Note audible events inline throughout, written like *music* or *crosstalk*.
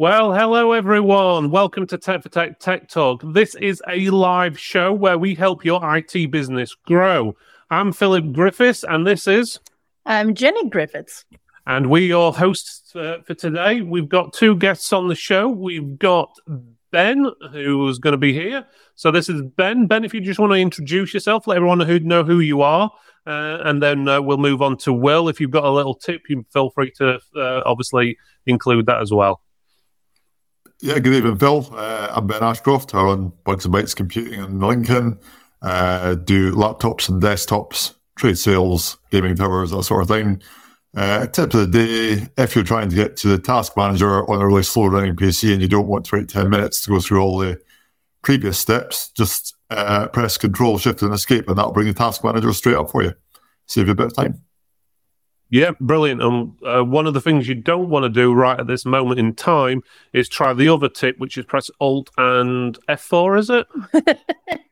Well, hello everyone. Welcome to Tech for Tech Tech Talk. This is a live show where we help your IT business grow. I'm Philip Griffiths, and this is. I'm Jenny Griffiths. And we are hosts uh, for today. We've got two guests on the show. We've got Ben, who's going to be here. So this is Ben. Ben, if you just want to introduce yourself, let everyone who know who you are, uh, and then uh, we'll move on to Will. If you've got a little tip, you feel free to uh, obviously include that as well. Yeah, good evening, Phil. Uh, I'm Ben Ashcroft. I run Bugs and Bytes Computing in Lincoln. Uh, do laptops and desktops, trade sales, gaming towers, that sort of thing. Uh, tip of the day if you're trying to get to the task manager on a really slow running PC and you don't want to wait 10 minutes to go through all the previous steps, just uh, press Control, Shift, and Escape, and that'll bring the task manager straight up for you. Save you a bit of time. Yeah, brilliant. And uh, one of the things you don't want to do right at this moment in time is try the other tip, which is press Alt and F4, is it?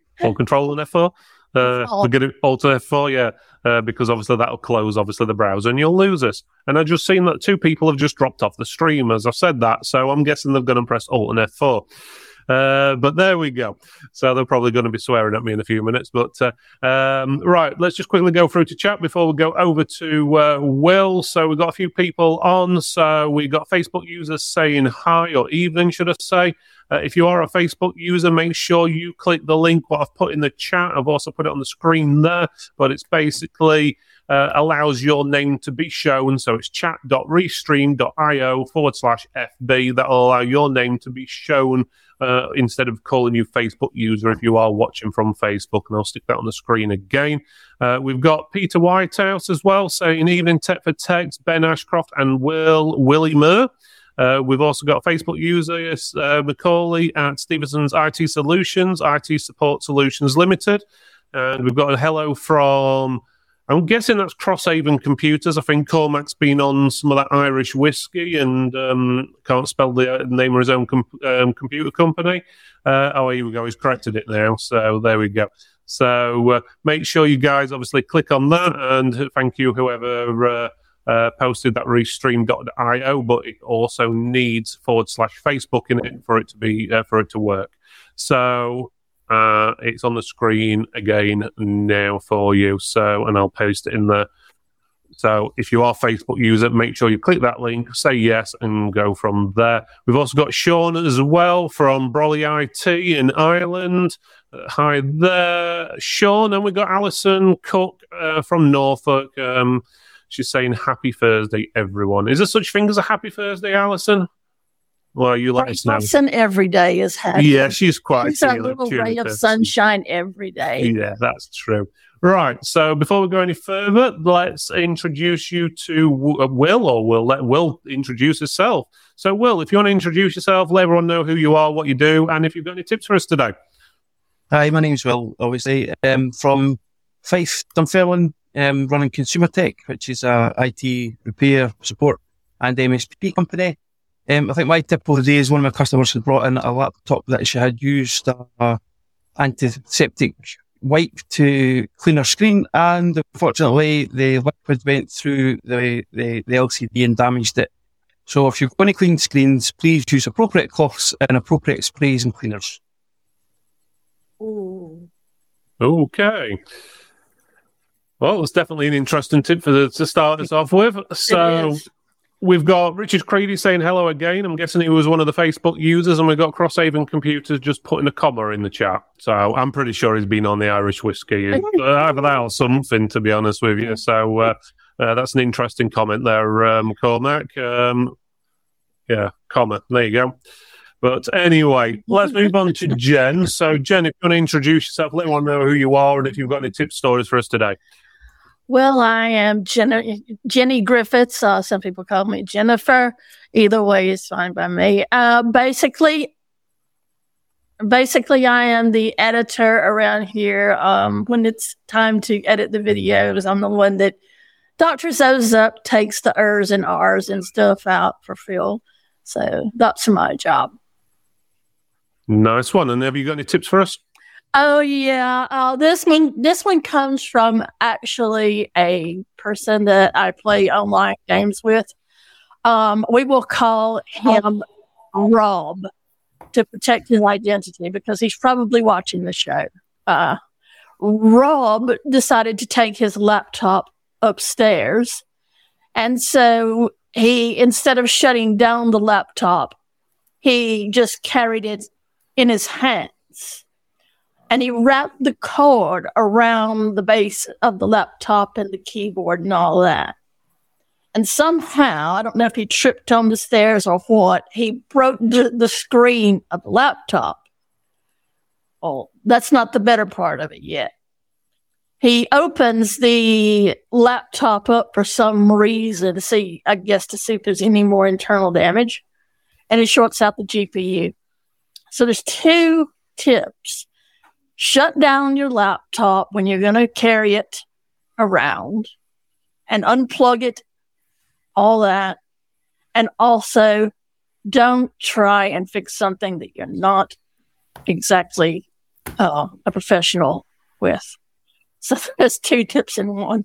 *laughs* or Control and F4? Uh, we're going to alter F4, yeah, uh, because obviously that'll close obviously the browser and you'll lose us. And I've just seen that two people have just dropped off the stream as I've said that, so I'm guessing they're going to press Alt and F4. Uh, but there we go. So they're probably going to be swearing at me in a few minutes. But uh, um, right, let's just quickly go through to chat before we go over to uh, Will. So we've got a few people on. So we've got Facebook users saying hi or evening, should I say. Uh, if you are a Facebook user, make sure you click the link what I've put in the chat. I've also put it on the screen there, but it's basically uh, allows your name to be shown. So it's chat.restream.io forward slash FB. That'll allow your name to be shown uh, instead of calling you Facebook user if you are watching from Facebook. And I'll stick that on the screen again. Uh, we've got Peter Whitehouse as well saying evening Tech for Techs, Ben Ashcroft and Will Willie Murr. Uh, we've also got Facebook user, uh, Macaulay at Stevenson's IT Solutions, IT Support Solutions Limited. And we've got a hello from, I'm guessing that's Crosshaven Computers. I think Cormac's been on some of that Irish whiskey and um, can't spell the uh, name of his own com- um, computer company. Uh, oh, here we go. He's corrected it now. So there we go. So uh, make sure you guys obviously click on that. And thank you, whoever uh, uh, posted that restream.io, but it also needs forward slash Facebook in it for it to be uh, for it to work. So uh, it's on the screen again now for you. So, and I'll post it in there. So if you are Facebook user, make sure you click that link, say yes, and go from there. We've also got Sean as well from Brolly IT in Ireland. Uh, hi there, Sean. And we've got Alison Cook uh, from Norfolk. Um, She's saying happy Thursday, everyone. Is there such thing as a happy Thursday, Alison? Well, you let us know. Alison every day is happy. Yeah, she's quite she's a little ray of sunshine every day. Yeah, that's true. Right. So before we go any further, let's introduce you to uh, Will, or we'll let Will introduce himself. So, Will, if you want to introduce yourself, let everyone know who you are, what you do, and if you've got any tips for us today. Hi, my name's Will, obviously, um, from Fife, Dunfermline, um, running Consumer Tech, which is a IT repair, support and MSP company. Um, I think my tip of the day is one of my customers had brought in a laptop that she had used a antiseptic wipe to clean her screen, and unfortunately the liquid went through the, the, the LCD and damaged it. So if you're going to clean screens, please use appropriate cloths and appropriate sprays and cleaners. Ooh. Okay. Well, it's definitely an interesting tip for the, to start us off with. So we've got Richard Creedy saying hello again. I'm guessing he was one of the Facebook users, and we've got Crosshaven Computers just putting a comma in the chat. So I'm pretty sure he's been on the Irish whiskey, uh, either that or something, to be honest with you. So uh, uh, that's an interesting comment there, um, Cormac. Um, yeah, comma. There you go. But anyway, let's move on to Jen. So, Jen, if you want to introduce yourself, let everyone know who you are and if you've got any tip stories for us today. Well, I am Jenny, Jenny Griffiths. Uh, some people call me Jennifer. Either way is fine by me. Uh, basically, basically, I am the editor around here. Um, when it's time to edit the videos, I'm the one that Dr. Zoes up, takes the ers and rs and stuff out for Phil. So that's my job. Nice one. And have you got any tips for us? Oh yeah, uh, this one this one comes from actually a person that I play online games with. Um, we will call him Rob to protect his identity because he's probably watching the show. Uh, Rob decided to take his laptop upstairs. And so he, instead of shutting down the laptop, he just carried it in his hands. And he wrapped the cord around the base of the laptop and the keyboard and all that. And somehow, I don't know if he tripped on the stairs or what, he broke the, the screen of the laptop. Oh, that's not the better part of it yet. He opens the laptop up for some reason to see, I guess, to see if there's any more internal damage. And he shorts out the GPU. So there's two tips. Shut down your laptop when you're going to carry it around and unplug it, all that. And also don't try and fix something that you're not exactly uh, a professional with. So *laughs* there's two tips in one.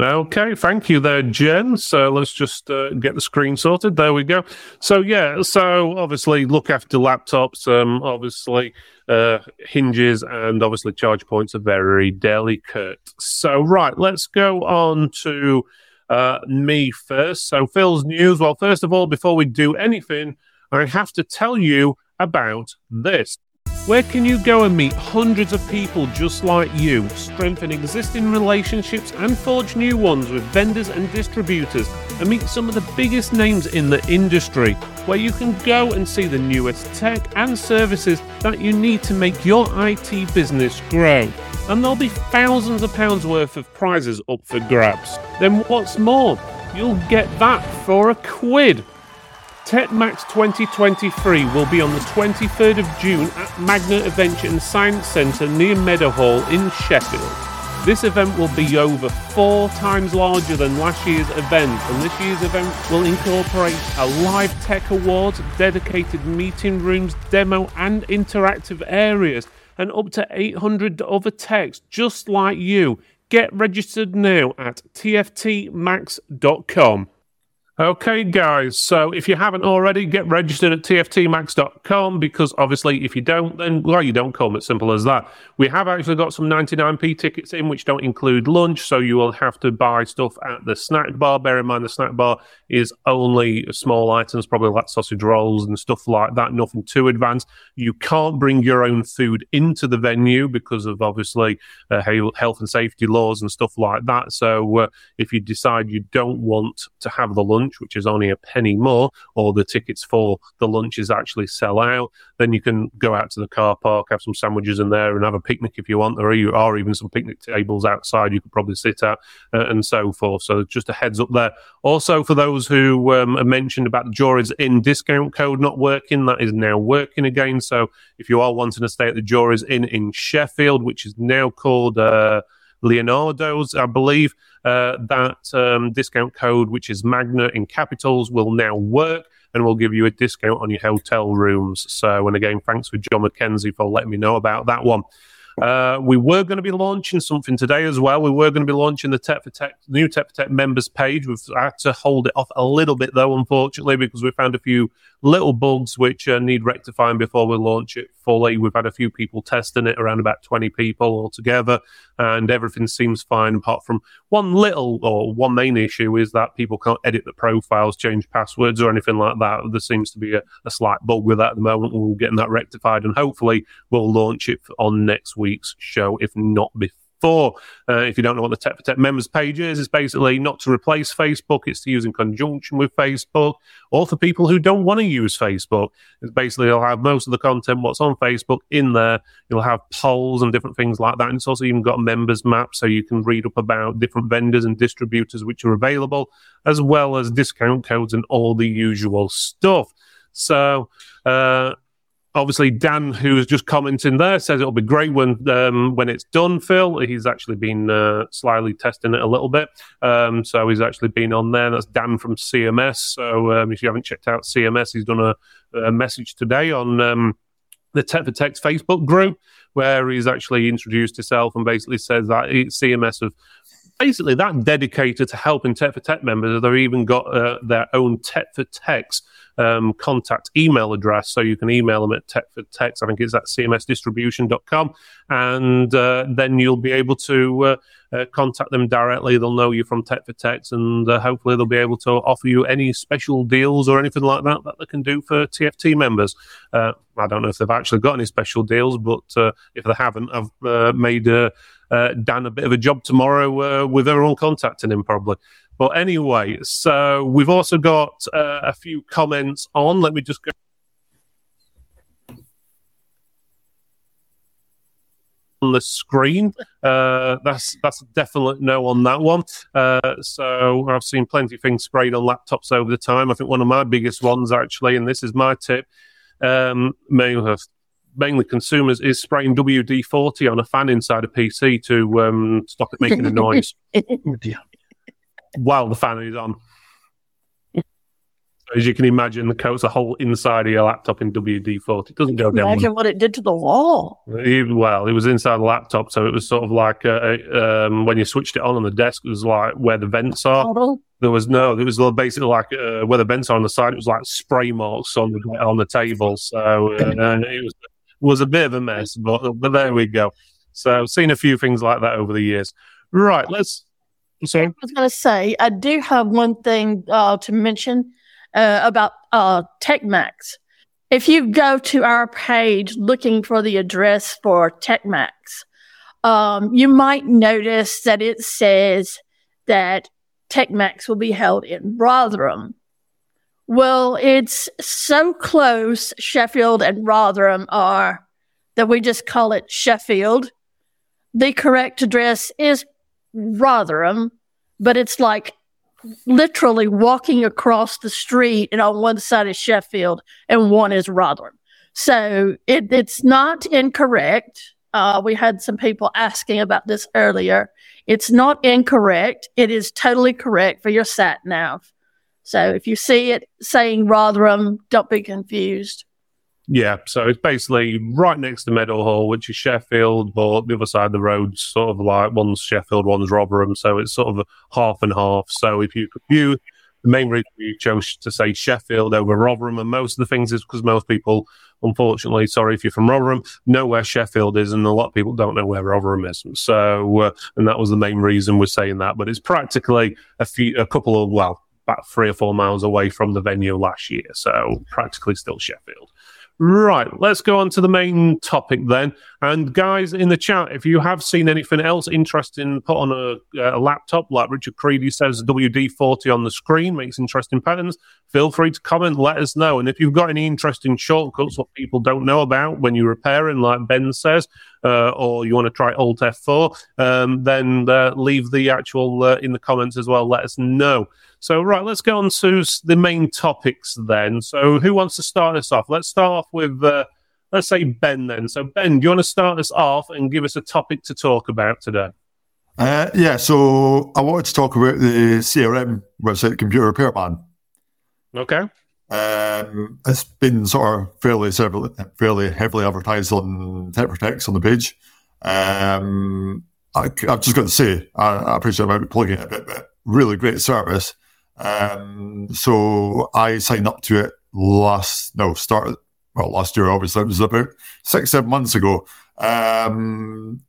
Okay, thank you there, Jen. So let's just uh, get the screen sorted. There we go. So yeah, so obviously look after laptops. Um, obviously uh, hinges and obviously charge points are very delicate. So right, let's go on to uh, me first. So Phil's news. Well, first of all, before we do anything, I have to tell you about this. Where can you go and meet hundreds of people just like you, strengthen existing relationships and forge new ones with vendors and distributors, and meet some of the biggest names in the industry? Where you can go and see the newest tech and services that you need to make your IT business grow. And there'll be thousands of pounds worth of prizes up for grabs. Then what's more? You'll get that for a quid. TechMax 2023 will be on the 23rd of June at Magna Adventure and Science Centre near Meadowhall in Sheffield. This event will be over four times larger than last year's event, and this year's event will incorporate a live tech awards, dedicated meeting rooms, demo, and interactive areas, and up to 800 other techs just like you. Get registered now at tftmax.com. Okay, guys. So if you haven't already, get registered at tftmax.com because obviously, if you don't, then well, you don't come. It's simple as that. We have actually got some 99p tickets in, which don't include lunch, so you will have to buy stuff at the snack bar. Bear in mind, the snack bar is only small items, probably like sausage rolls and stuff like that. Nothing too advanced. You can't bring your own food into the venue because of obviously uh, health and safety laws and stuff like that. So uh, if you decide you don't want to have the lunch lunch, which is only a penny more, or the tickets for the lunches actually sell out, then you can go out to the car park, have some sandwiches in there, and have a picnic if you want, or, or even some picnic tables outside you could probably sit at, uh, and so forth. So just a heads up there. Also, for those who um, mentioned about the Jurys Inn discount code not working, that is now working again. So if you are wanting to stay at the Jurys Inn in Sheffield, which is now called uh, Leonardo's, I believe, uh, that um, discount code, which is Magna in capitals, will now work and will give you a discount on your hotel rooms. So, and again, thanks for John McKenzie for letting me know about that one. Uh, we were going to be launching something today as well. We were going to be launching the Tech for Tech new Tech for Tech members page. We've had to hold it off a little bit though, unfortunately, because we found a few little bugs which uh, need rectifying before we launch it fully. We've had a few people testing it, around about 20 people altogether, and everything seems fine apart from one little or one main issue is that people can't edit the profiles, change passwords, or anything like that. There seems to be a, a slight bug with that at the moment. We're getting that rectified, and hopefully we'll launch it on next week's show, if not before for. Uh, if you don't know what the Tech for Tech members page is, it's basically not to replace Facebook, it's to use in conjunction with Facebook, or for people who don't want to use Facebook. It's basically you'll have most of the content what's on Facebook in there. You'll have polls and different things like that. And it's also even got members map so you can read up about different vendors and distributors which are available, as well as discount codes and all the usual stuff. So, uh, obviously Dan, who's just commenting there, says it'll be great when um, when it's done. Phil, he's actually been uh, slyly testing it a little bit, um, so he's actually been on there. That's Dan from CMS. So um, if you haven't checked out CMS, he's done a, a message today on um, the Tech for Tech's Facebook group where he's actually introduced himself and basically says that CMS have basically that dedicated to helping Tech for Tech members. They've even got uh, their own Tech for Techs um, contact email address. So you can email them at techfortechs. I think it's at cmsdistribution.com. And uh, then you'll be able to uh, uh, contact them directly. They'll know you from Tech for Techs, and uh, hopefully they'll be able to offer you any special deals or anything like that that they can do for TFT members. Uh, I don't know if they've actually got any special deals, but uh, if they haven't, I've uh, made uh, Dan a bit of a job tomorrow with everyone contacting him probably. But anyway, so we've also got a few comments on. Let me just go on the screen. Uh, that's that's a definite no on that one. Uh, so I've seen plenty of things sprayed on laptops over the time. I think one of my biggest ones actually, and this is my tip, um, mainly consumers, is spraying WD forty on a fan inside a PC to um, stop it making a *laughs* noise while the fan is on as you can imagine, the coat's a whole inside of your laptop in WD forty. It doesn't go down. Imagine what it did to the wall. Well, it was inside the laptop, so it was sort of like uh, um, when you switched it on on the desk, it was like where the vents are. There was no, it was basically like uh, where the vents are on the side. It was like spray marks on the on the table. So uh, it was was a bit of a mess, but, but there we go. So I've seen a few things like that over the years. Right, let's. Sorry? I was going to say I do have one thing uh, to mention uh, about uh, TechMax. If you go to our page looking for the address for TechMax, um, you might notice that it says that TechMax will be held in Rotherham. Well, it's so close, Sheffield and Rotherham are, that we just call it Sheffield. The correct address is Rotherham, but it's like literally walking across the street and on one side is Sheffield and one is Rotherham. So it, it's not incorrect. Uh, we had some people asking about this earlier. It's not incorrect. It is totally correct for your sat nav. So if you see it saying Rotherham, don't be confused. Yeah, so it's basically right next to Meadowhall, which is Sheffield, but the other side of the road, sort of like one's Sheffield, one's Rotherham, so it's sort of half and half. So if you view the main reason we chose to say Sheffield over Rotherham, and most of the things is because most people, unfortunately, sorry if you're from Rotherham, know where Sheffield is, and a lot of people don't know where Rotherham is. So, uh, and that was the main reason we're saying that. But it's practically a few, a couple of well, about three or four miles away from the venue last year, so practically still Sheffield. Right, let's go on to the main topic then. And guys in the chat, if you have seen anything else interesting put on a, a laptop, like Richard Creedy says, WD 40 on the screen makes interesting patterns, feel free to comment, let us know. And if you've got any interesting shortcuts, what people don't know about when you're repairing, like Ben says, uh, or you want to try Alt F4, um, then uh, leave the actual uh, in the comments as well. Let us know. So, right, let's go on to the main topics then. So, who wants to start us off? Let's start off with, uh, let's say, Ben then. So, Ben, do you want to start us off and give us a topic to talk about today? Uh, yeah, so I wanted to talk about the CRM website, Computer Repair Man. Okay. Um, it's been sort of fairly fairly heavily advertised on Tech for Techs on the page. Um, I, have just got to say, I, I appreciate I might be plugging it a bit, but really great service. Um, so I signed up to it last, no, started, well, last year, obviously, it was about six, seven months ago. Um,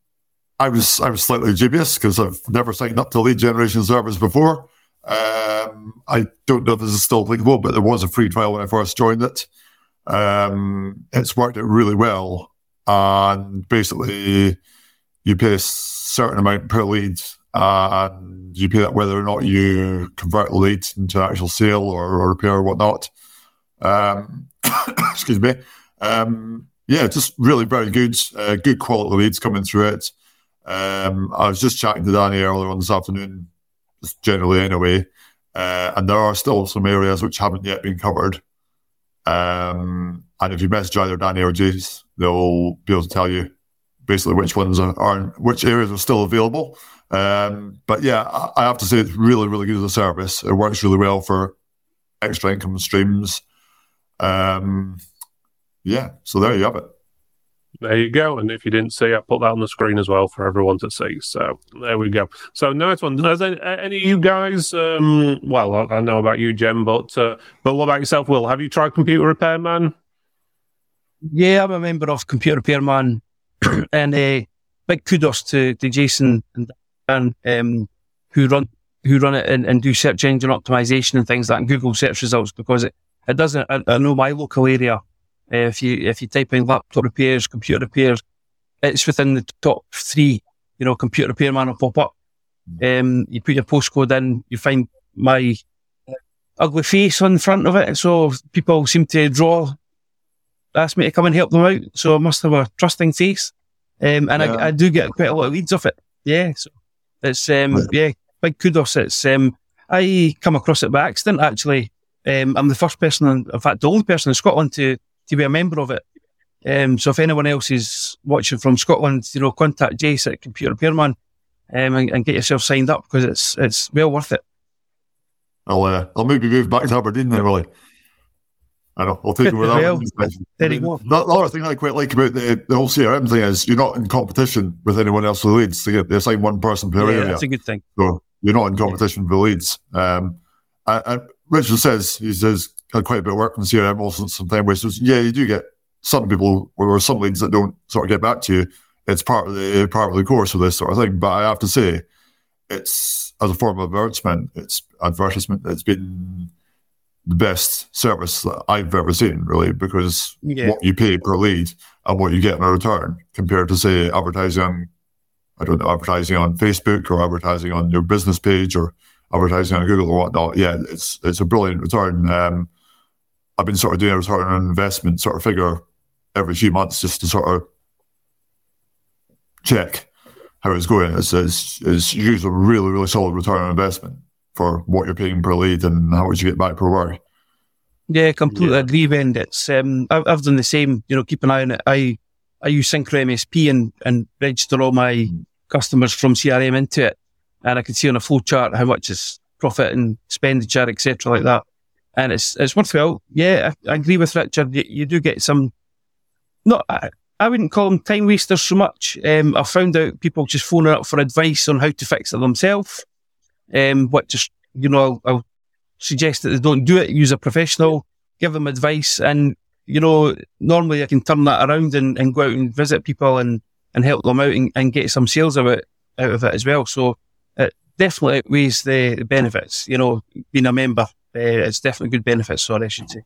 I was, I was slightly dubious because I've never signed up to lead generation service before. Um, I don't know if this is still applicable, but there was a free trial when I first joined it. Um, it's worked out really well. And basically, you pay a certain amount per lead and you pay that whether or not you convert leads into actual sale or, or repair or whatnot. Um, *coughs* excuse me. Um, yeah, just really very good, uh, good quality leads coming through it. Um, I was just chatting to Danny earlier on this afternoon, just generally anyway, uh, and there are still some areas which haven't yet been covered. Um, and if you message either Danny or Jace, they'll be able to tell you basically which ones are, are which areas are still available. Um, but yeah, I, I have to say it's really, really good as a service. It works really well for extra income streams. Um, yeah, so there you have it. There you go. And if you didn't see, I put that on the screen as well for everyone to see. So there we go. So nice one. Has any, any of you guys? Um, well, I, I, know about you, Jem, but uh, but what about yourself, Will? Have you tried Computer Repair Man? Yeah, I'm a member of Computer Repair Man, *clears throat* and uh, big kudos to, to Jason and Um, who run who run it and, and, do search engine optimization and things like that, and Google search results because it, it doesn't. I, I know my local area uh, if you if you type in laptop repairs, computer repairs, it's within the top three. You know, computer repairman will pop up. Um, you put your postcode in, you find my ugly face on the front of it. So people seem to draw, ask me to come and help them out. So I must have a trusting face. Um, and yeah. I, I, do get quite a lot of leads off it. Yeah. So it's, um, yeah, big kudos. It's, um, I come across it by accident, actually. Um, I'm the first person, in fact, the only person in Scotland to to be a member of it. Um, so if anyone else is watching from Scotland, you know, contact Jace at Computer Repairman um, and, and, get yourself signed up because it's it's well worth it. I'll uh, I'll maybe move back to Aberdeen then, really. I know. I'll take it with *laughs* well, there you go. The, other thing I quite like about the, the whole CRM thing is you're not in competition with anyone else with leads. They, they assign one person per yeah, area. That's a good thing. So you're not in competition yeah. with leads. Um, and, and Richard says he says had quite a bit of work on CRM also some time wasted. Yeah, you do get some people or some leads that don't sort of get back to you. It's part of the part of the course of this sort of thing. But I have to say, it's as a form of advertisement, it's advertisement that's been the best service that I've ever seen, really, because yeah. what you pay per lead and what you get in a return compared to say advertising I don't know, advertising on Facebook or advertising on your business page or advertising on Google or whatnot. Yeah, it's it's a brilliant return. Um, I've been sort of doing a return on investment sort of figure every few months just to sort of check how it's going. It's, it's, it's usually a really, really solid return on investment for what you're paying per lead and how much you get back per work. Yeah, completely yeah. agree, Ben. It's um, I've, I've done the same. You know, keep an eye on it. I I use Syncro MSP and and register all my mm. customers from CRM into it, and I can see on a flow chart how much is profit and expenditure, etc., like that and it's it's worthwhile. Yeah, I, I agree with Richard. You, you, do get some. Not, I, I wouldn't call them time wasters so much. Um, I found out people just phoning up for advice on how to fix it themselves. Um, what just you know, I'll, I'll suggest that they don't do it. Use a professional, give them advice, and you know, normally I can turn that around and, and go out and visit people and, and help them out and, and get some sales out, out of it as well. So it definitely outweighs the benefits, you know, being a member uh, it's definitely good benefits. Sorry, I should say.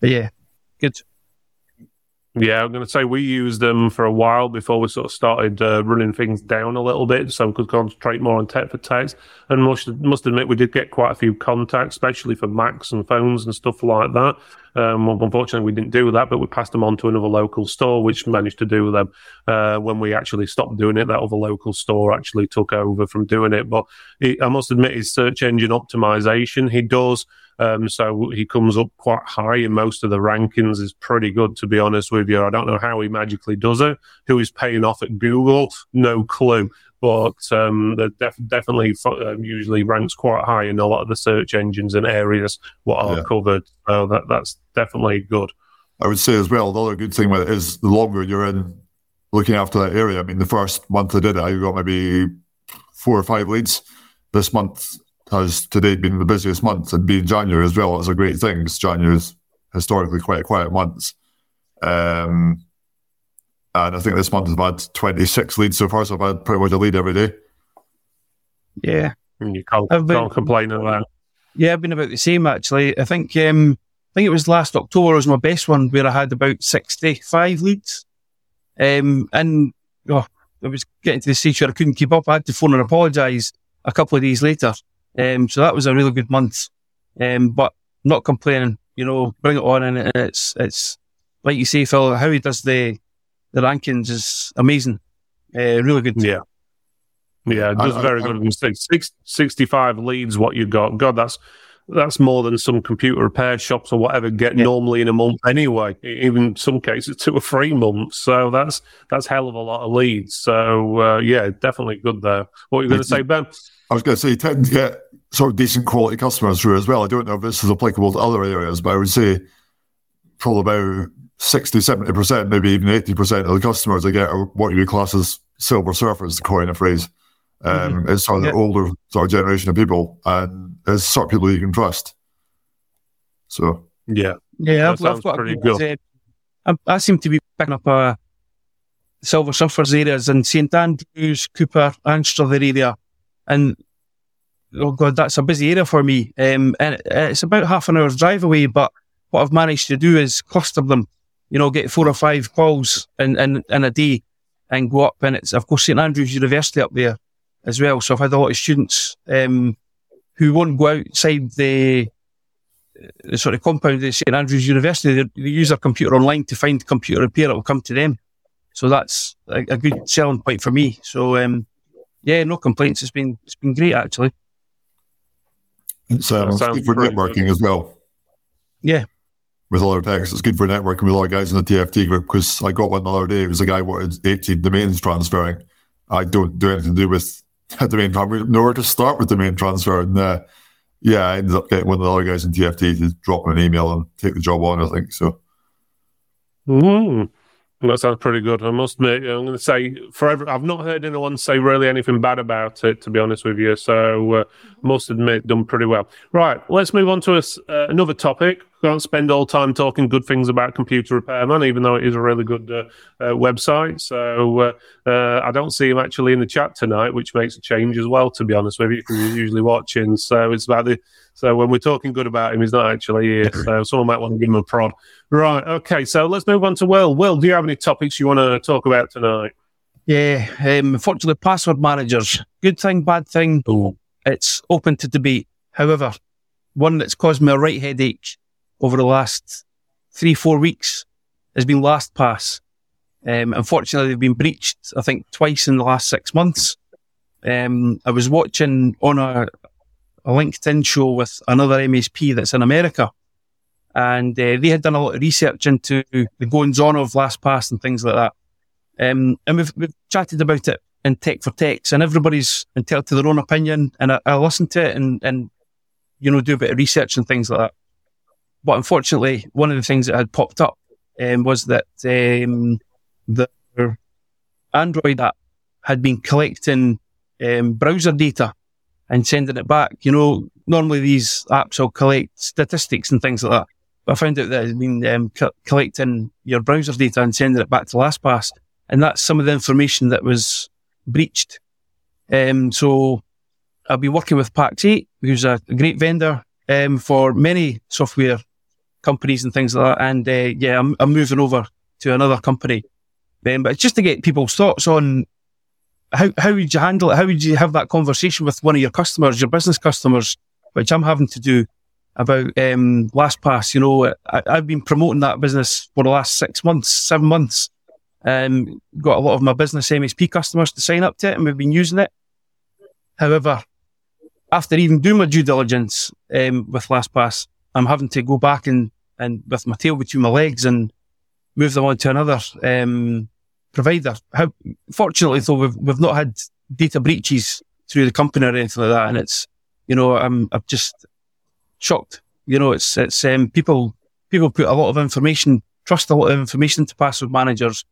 But yeah, good. Yeah, I'm going to say we used them for a while before we sort of started uh, running things down a little bit, so we could concentrate more on Tech for Techs. And must must admit, we did get quite a few contacts, especially for Macs and phones and stuff like that. Um, unfortunately, we didn't do that, but we passed them on to another local store, which managed to do them. Uh, when we actually stopped doing it, that other local store actually took over from doing it. But he, I must admit, his search engine optimization, he does um, so he comes up quite high in most of the rankings. is pretty good, to be honest with you. I don't know how he magically does it. Who is paying off at Google? No clue. But um, def- definitely uh, usually ranks quite high in a lot of the search engines and areas what are yeah. covered. So that that's definitely good. I would say as well, the other good thing with it is the longer you're in looking after that area. I mean, the first month I did it, I got maybe four or five leads. This month, has today been the busiest month and being January as well is a great thing because January is historically quite a quiet month. Um, and I think this month I've had 26 leads so far, so I've had pretty much a lead every day. Yeah. You can't, been, can't complain about that. Yeah, I've been about the same actually. I think um, I think it was last October was my best one where I had about 65 leads. Um, and oh, I was getting to the stage where I couldn't keep up. I had to phone and apologise a couple of days later um, so that was a really good month. Um, but not complaining, you know, bring it on. And it's, it's like you say, Phil, how he does the, the rankings is amazing. Uh, really good. Yeah. Yeah, just very I, good. Six, 65 leads, what you got. God, that's that's more than some computer repair shops or whatever get yeah. normally in a month anyway. Even some cases two or three months. So that's that's hell of a lot of leads. So uh, yeah, definitely good there. What are you going to say, Ben? I was going to say you tend to get sort of decent quality customers through as well. I don't know if this is applicable to other areas, but I would say probably about 60, 70%, maybe even 80% of the customers they get are what you would class as silver surfers, to coin a phrase. Um, mm-hmm. It's sort of yeah. the older sort of generation of people, and it's sort of people you can trust. So, yeah. Yeah, I've, I've got pretty good. I, I, seem to be picking up uh, Silver Surfers areas in St Andrews, Cupar, Anstruther area. And oh god, that's a busy area for me. Um, and it's about half an hour's drive away, but what I've managed to do is cluster them, you know, get four or five calls in, in, in a day and go up. And it's, of course, St Andrews University up there as well. So I've had a lot of students um, who won't go outside the, the sort of compound of St Andrews University. They, they, use their computer online to find computer repair It will come to them. So that's a, a good selling point for me. So um, yeah, no complaints. It's been it's been great actually. It's, um, it's good for networking as well. Yeah. With other techs, it's good for networking with other guys in the TFT group because I got one the other day. It was a guy wanted 18 domains transferring. I don't do anything to do with *laughs* domain transfer, nor to start with domain transfer. And uh, yeah, I ended up getting one of the other guys in TFT to drop an email and take the job on, I think. So. Mm. That sounds pretty good. I must admit, I'm going to say forever. I've not heard anyone say really anything bad about it, to be honest with you. So, uh, must admit, done pretty well. Right, let's move on to a, uh, another topic. Can't spend all time talking good things about Computer Repairman, even though it is a really good uh, uh website. So, uh, uh, I don't see him actually in the chat tonight, which makes a change as well, to be honest with you, because he's usually watching. So, it's about the so when we're talking good about him, he's not actually here. So someone might want to give him a prod. Right. Okay. So let's move on to Will. Will, do you have any topics you want to talk about tonight? Yeah. Um, unfortunately, password managers. Good thing, bad thing. Ooh. It's open to debate. However, one that's caused me a right headache over the last three, four weeks has been LastPass. Um, unfortunately, they've been breached, I think, twice in the last six months. Um, I was watching on a, a LinkedIn show with another MSP that's in America. And uh, they had done a lot of research into the goings on of LastPass and things like that. Um, and we've, we've chatted about it in Tech for Techs, and everybody's entitled to their own opinion. And I, I listen to it and, and, you know, do a bit of research and things like that. But unfortunately, one of the things that had popped up um, was that um, the Android app had been collecting um, browser data and sending it back. You know, normally these apps will collect statistics and things like that. But I found out that it's been um, co- collecting your browser data and sending it back to LastPass. And that's some of the information that was breached. Um, so I'll be working with Pax8, who's a, a great vendor um, for many software companies and things like that. And uh, yeah, I'm, I'm, moving over to another company. Um, but just to get people's thoughts on how, how would you handle it? How would you have that conversation with one of your customers, your business customers, which I'm having to do about um, LastPass? You know, I, have been promoting that business for the last six months, seven months. Um, got a lot of my business MSP customers to sign up to it, and we've been using it. However, after even doing my due diligence um, with LastPass, I'm having to go back and, and with my tail between my legs and move them on to another um, provider. How, fortunately, though, we've, we've not had data breaches through the company or anything like that. And it's, you know, I'm, I'm just shocked. You know, it's, it's, um, people, people put a lot of information, trust a lot of information to password managers.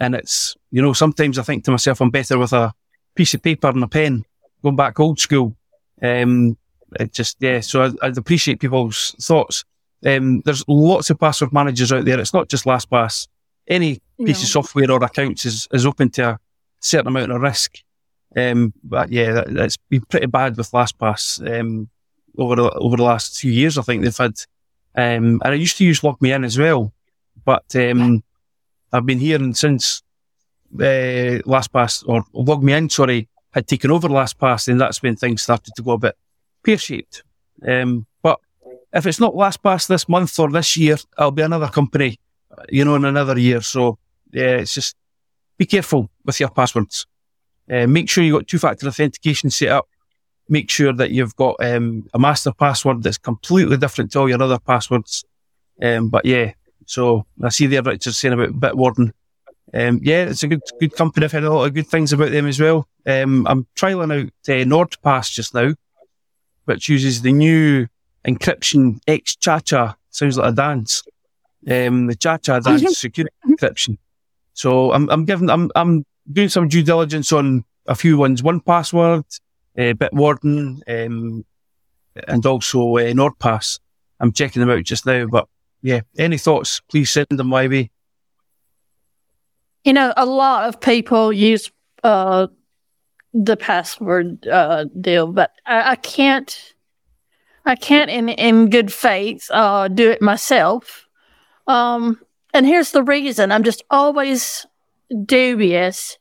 And it's, you know, sometimes I think to myself, I'm better with a piece of paper and a pen, going back old school. Um, it just, yeah, so I, I'd appreciate people's thoughts. Um, there's lots of password managers out there. It's not just LastPass any piece no. of software or accounts is, is open to a certain amount of risk. Um, but yeah, that, has been pretty bad with LastPass um, over the, over the last few years. I think they've had, um, and I used to use LogMeIn as well, but um, I've been hearing since uh, LastPass or LogMeIn, sorry, had taken over LastPass, and that's when things started to go a bit pear shaped. Um, but if it's not LastPass this month or this year, I'll be another company you know, in another year. So yeah, it's just be careful with your passwords. Uh, make sure you got two-factor authentication set up. Make sure that you've got um, a master password that's completely different to all your other passwords. Um, but yeah, so I see there Richard saying about Bitwarden. Um, yeah, it's a good good company. I've heard a lot of good things about them as well. Um, I'm trialing out uh, NordPass just now, which uses the new encryption X Chacha. Sounds like a dance um, the Chacha *laughs* Advanced Security Encryption. So I'm, I'm giving, I'm, I'm doing some due diligence on a few ones. 1Password, uh, Bitwarden, um, and also uh, NordPass. I'm checking them out just now, but yeah, any thoughts, please send them my way. You know, a lot of people use uh, the password uh, deal, but I, I, can't. I can't, in in good faith, uh, do it myself. Um, and here's the reason: I'm just always dubious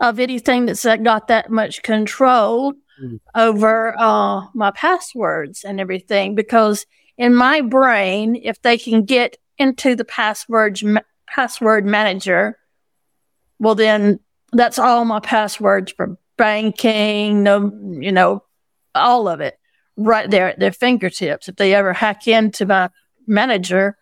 of anything that's got that much control mm. over uh, my passwords and everything because in my brain, if they can get into the password password manager, well then that's all my passwords for banking, no, you know, all of it right there at their fingertips. If they ever hack into my manager,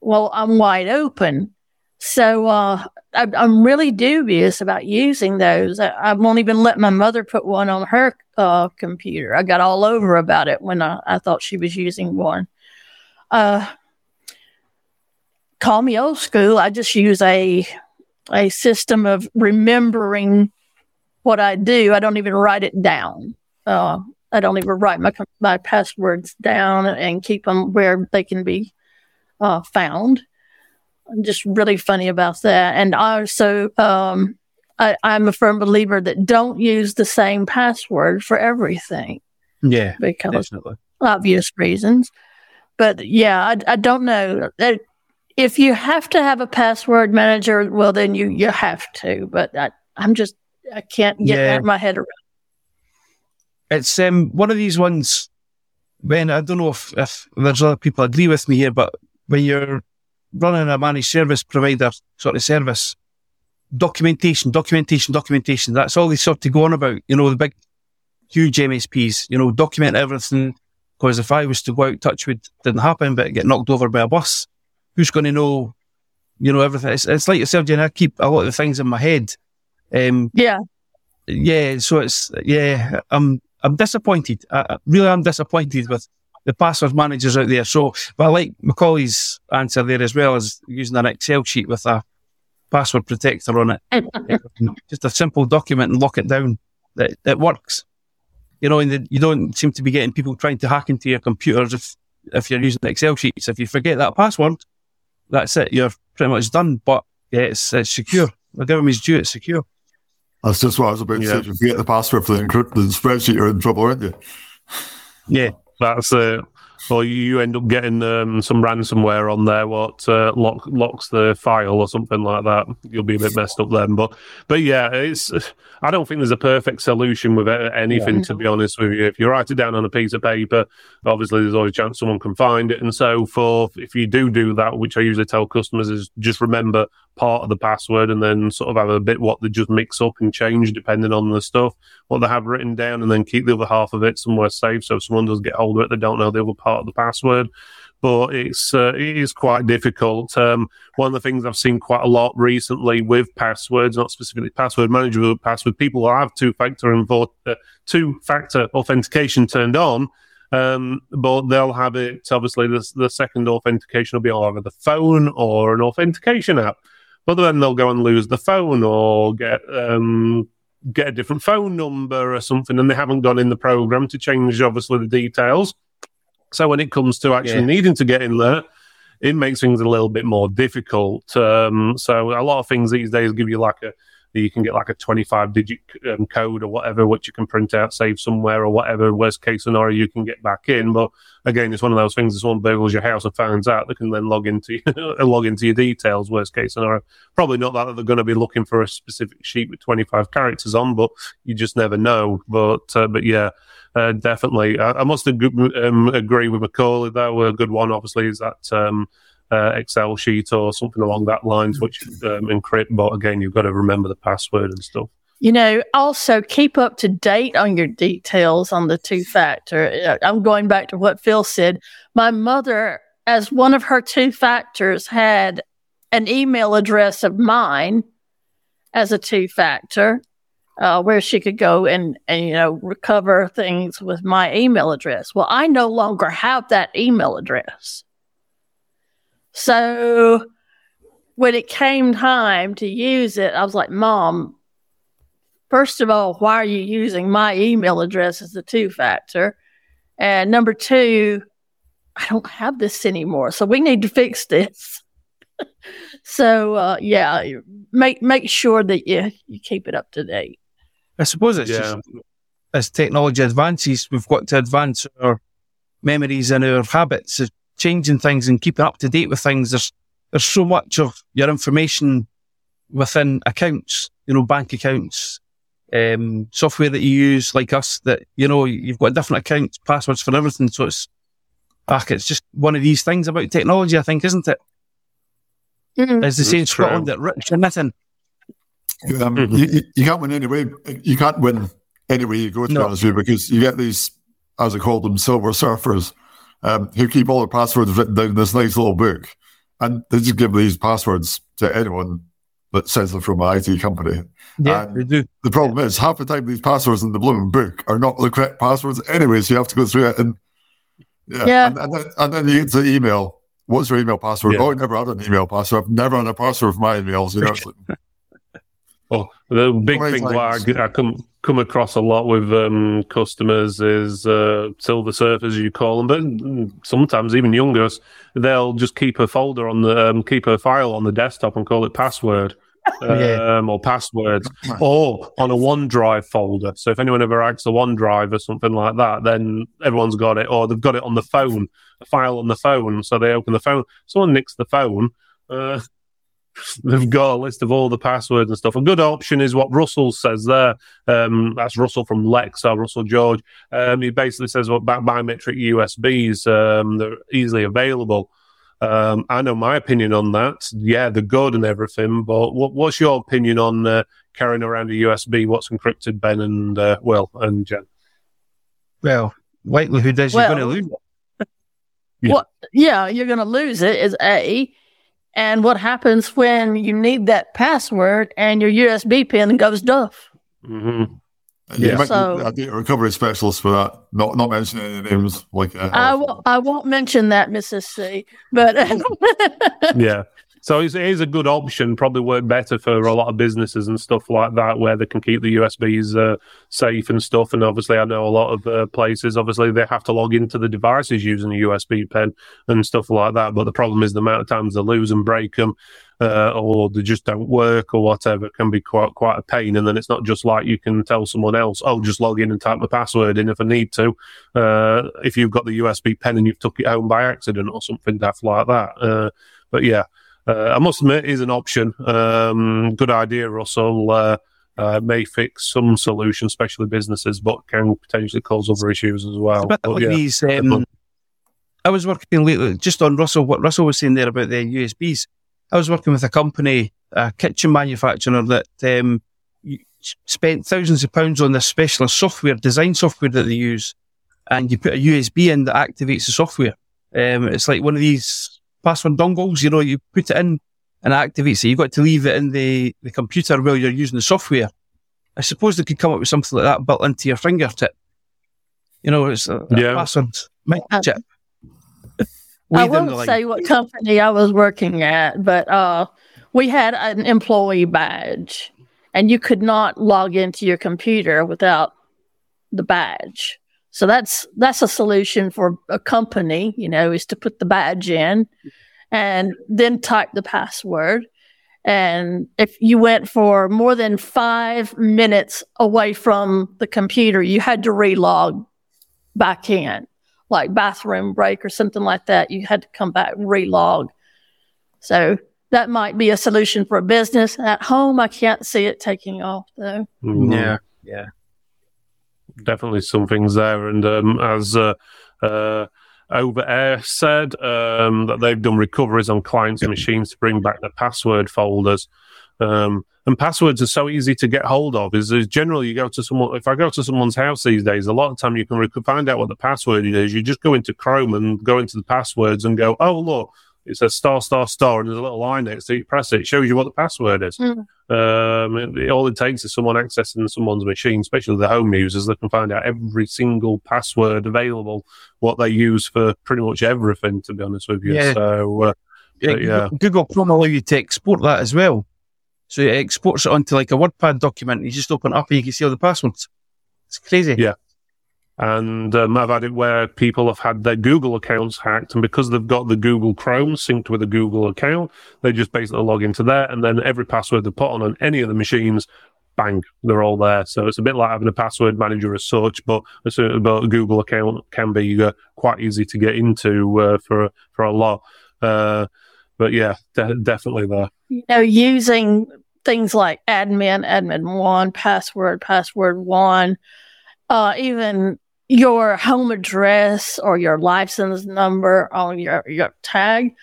well, I'm wide open. So uh, I, am really dubious about using those. I, I, won't even let my mother put one on her uh, computer. I got all over about it when I, I thought she was using one. Uh, call me old school. I just use a a system of remembering what I do. I don't even write it down. Uh, I don't even write my my passwords down and keep them where they can be uh, found. I'm just really funny about that. And also, um, I, I'm a firm believer that don't use the same password for everything. Yeah, because definitely. obvious reasons. But yeah, I, I don't know. If you have to have a password manager, well, then you you have to. But I, I'm just I can't get yeah. my head around. It's um one of these ones. When I don't know if, if there's other people agree with me here, but when you're running a managed service provider sort of service, documentation, documentation, documentation. That's all they sort of go on about. You know, the big, huge MSPs, you know, document everything. Because if I was to go out, touch wood, didn't happen, but get knocked over by a bus, who's going to know, you know, everything? It's, it's like yourself, Jen. I keep a lot of the things in my head. Um, yeah. Yeah. So it's, yeah, I'm, I'm disappointed. Really, I really am disappointed with the password managers out there. So, but I like Macaulay's answer there as well as using an Excel sheet with a password protector on it. *laughs* Just a simple document and lock it down. That it works. You know, and the, you don't seem to be getting people trying to hack into your computers if if you're using Excel sheets. If you forget that password, that's it. You're pretty much done. But yeah, it's, it's secure. The government's due. It's secure. That's just what I was about to say. If you forget the password for the encrypted spreadsheet, you're in trouble, aren't you? Yeah. That's it. Or you end up getting um, some ransomware on there, what uh, lock, locks the file or something like that. You'll be a bit messed up then. But but yeah, it's. I don't think there's a perfect solution with anything. Yeah. To be honest with you, if you write it down on a piece of paper, obviously there's always a chance someone can find it and so forth. If you do do that, which I usually tell customers, is just remember part of the password and then sort of have a bit what they just mix up and change depending on the stuff what they have written down, and then keep the other half of it somewhere safe. So if someone does get hold of it, they don't know the other part of the password. But it's uh, it is quite difficult. Um, one of the things I've seen quite a lot recently with passwords, not specifically password manager, but password people have two factor and uh, two factor authentication turned on. Um, but they'll have it obviously the, the second authentication will be either the phone or an authentication app. But then they'll go and lose the phone or get um, get a different phone number or something, and they haven't gone in the program to change, obviously, the details. So when it comes to actually yeah. needing to get in there, it makes things a little bit more difficult. Um, so a lot of things these days give you like a you can get like a 25 digit um, code or whatever, which you can print out, save somewhere or whatever. Worst case scenario, you can get back in. But again, it's one of those things. If someone burgles your house and finds out, they can then log into *laughs* log into your details. Worst case scenario, probably not that they're going to be looking for a specific sheet with 25 characters on, but you just never know. But uh, but yeah. Uh, definitely, I, I must ag- um, agree with Macaulay. Though a good one, obviously, is that um, uh, Excel sheet or something along that lines, which um, encrypt. But again, you've got to remember the password and stuff. You know, also keep up to date on your details on the two factor. Uh, I'm going back to what Phil said. My mother, as one of her two factors, had an email address of mine as a two factor. Uh, where she could go and, and you know recover things with my email address. Well, I no longer have that email address. So when it came time to use it, I was like, Mom, first of all, why are you using my email address as the two factor? And number two, I don't have this anymore. So we need to fix this. *laughs* so uh, yeah, make make sure that you, you keep it up to date. I suppose it's yeah. just as technology advances, we've got to advance our memories and our habits of changing things and keeping up to date with things. There's there's so much of your information within accounts, you know, bank accounts, um, software that you use like us that, you know, you've got different accounts, passwords for everything. So it's back. It's just one of these things about technology, I think, isn't it? Mm-hmm. As the saying Scotland that rich and nothing. Um, mm-hmm. you, you, can't win anyway. You can't win anyway you go to no. honest with you, because you get these, as I call them, silver surfers, um, who keep all the passwords written down in this nice little book, and they just give these passwords to anyone that says they're from an IT company. Yeah, and they do. The problem yeah. is half the time these passwords in the blooming book are not the correct passwords anyway, so you have to go through it and yeah, yeah. And, and, then, and then you get the email. What's your email password? Yeah. Oh, I never had an email password. I've never had a password for my emails. You know, well, the big thing I, I come come across a lot with um, customers is uh, silver surfers, you call them, but sometimes even younger, they'll just keep a folder on the um, keep a file on the desktop and call it password. *laughs* yeah. um, or passwords, or on a OneDrive folder. So if anyone ever acts a OneDrive or something like that, then everyone's got it, or they've got it on the phone, a file on the phone. So they open the phone. Someone nicks the phone. Uh, they've got a list of all the passwords and stuff. A good option is what Russell says there. Um, that's Russell from Lexar, Russell George. Um, he basically says what well, biometric USBs um, they're easily available. Um, I know my opinion on that. Yeah, they're good and everything, but what, what's your opinion on uh, carrying around a USB? What's encrypted, Ben and uh, Will and Jen? Well, likelihood is well, you're going to lose it. yeah. Well, yeah, you're going to lose it is A. And what happens when you need that password and your USB pin goes duff? Mm-hmm. Yeah, yeah. so, I think a recovery specialist for that. Not not mentioning any names like uh, I will. I won't mention that, Mrs. C. But *laughs* *laughs* yeah, so it is a good option. Probably work better for a lot of businesses and stuff like that, where they can keep the USBs uh, safe and stuff. And obviously, I know a lot of uh, places. Obviously, they have to log into the devices using a USB pen and stuff like that. But the problem is the amount of times they lose and break them. Uh, or they just don't work or whatever can be quite quite a pain. And then it's not just like you can tell someone else, oh, just log in and type the password in if I need to. Uh, if you've got the USB pen and you've took it home by accident or something daft like that. Uh, but yeah, I must admit, is an option. Um, good idea, Russell. Uh, uh, may fix some solution, especially businesses, but can potentially cause other issues as well. But, like yeah. these, um, I was working lately just on Russell. What Russell was saying there about the USBs. I was working with a company, a kitchen manufacturer that um, spent thousands of pounds on this specialist software, design software that they use, and you put a USB in that activates the software. Um, it's like one of these password dongles. You know, you put it in and activate. So. You've got to leave it in the, the computer while you're using the software. I suppose they could come up with something like that built into your fingertip. You know, it's a, yeah. a password um, chip. I won't say what company I was working at, but uh, we had an employee badge, and you could not log into your computer without the badge. So that's that's a solution for a company, you know, is to put the badge in and then type the password. And if you went for more than five minutes away from the computer, you had to relog back in, like bathroom break or something like that. You had to come back and relog. So that might be a solution for a business. At home, I can't see it taking off though. Mm-hmm. Yeah. Yeah definitely some things there. And um, as uh, uh, Over Air said, um, that they've done recoveries on clients' machines to bring back the password folders. Um, and passwords are so easy to get hold of. Is, is, generally you go to someone. If I go to someone's house these days, a lot of time you can rec- find out what the password is. You just go into Chrome and go into the passwords and go, oh look, it says star star star and there's a little line next to it. You press it, it shows you what the password is. Mm. Um, it, it, all it takes is someone accessing someone's machine, especially the home users. They can find out every single password available, what they use for pretty much everything. To be honest with you, yeah. so uh, Yeah, But, yeah. Google- Google Chrome allow you to export that as well. So it exports it onto like a WordPad document. You just open it up and you can see all the passwords. It's crazy. Yeah. And um, I've had it where people have had their Google accounts hacked, and because they've got the Google Chrome synced with a Google account, they just basically log into there, and then every password they put on on any of the machines, bang, they're all there. So it's a bit like having a password manager as such, but a, Google account can be uh, quite easy to get into uh, for for a lot. Uh, but yeah, de- definitely there. you know, using things like admin, admin one, password, password one, uh, even your home address or your license number on your, your tag,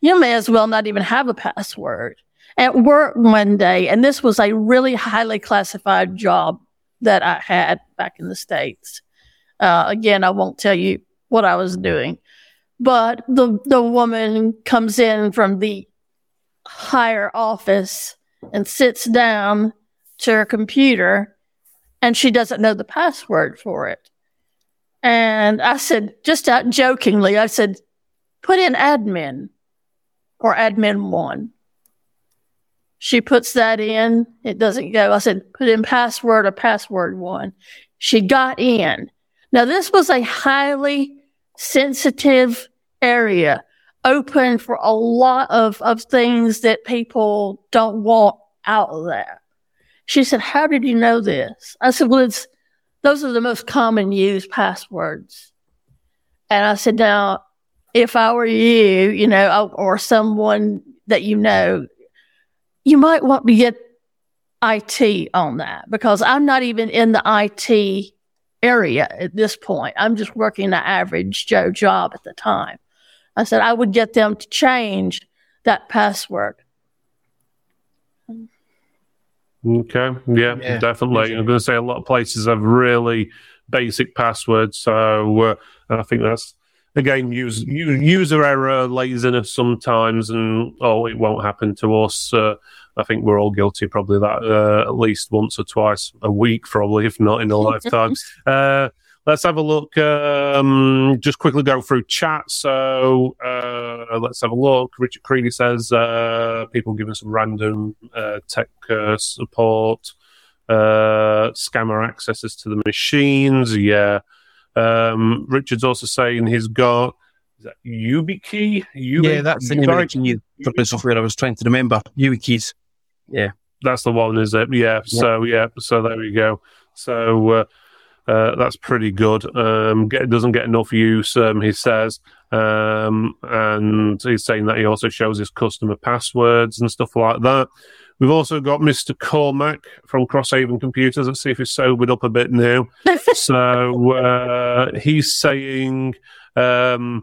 you may as well not even have a password. At work one day, and this was a really highly classified job that I had back in the States. Uh, again, I won't tell you what I was doing, but the, the woman comes in from the higher office and sits down to her computer and she doesn't know the password for it. And I said, just out jokingly, I said, put in admin or admin one. She puts that in. It doesn't go. I said, put in password or password one. She got in. Now, this was a highly sensitive area open for a lot of, of things that people don't want out there. She said, How did you know this? I said, Well, it's those are the most common used passwords. And I said, Now, if I were you, you know, or someone that you know, you might want to get IT on that because I'm not even in the IT area at this point. I'm just working the average Joe job at the time. I said I would get them to change that password. Okay. Yeah, Yeah. definitely. I'm going to say a lot of places have really basic passwords. So uh, I think that's, again, use, u- user error, laziness sometimes, and oh, it won't happen to us. Uh, I think we're all guilty probably that uh, at least once or twice a week, probably, if not in a *laughs* lifetime. Let's have a look. Um, just quickly go through chat. So uh, let's have a look. Richard Creedy says uh, people giving some random uh, tech uh, support, uh, scammer accesses to the machines. Yeah. Um, Richard's also saying he's got is that YubiKey. Yubi- Yeah, that's the name of the key for software I was trying to remember. YubiKeys. Yeah. That's the one, is it? Yeah. So yeah. So there we go. So uh, uh, that's pretty good. Um, get, doesn't get enough use, um, he says, um, and he's saying that he also shows his customer passwords and stuff like that. We've also got Mr. Cormac from Crosshaven Computers. Let's see if he's sobered up a bit now. *laughs* so uh, he's saying, um,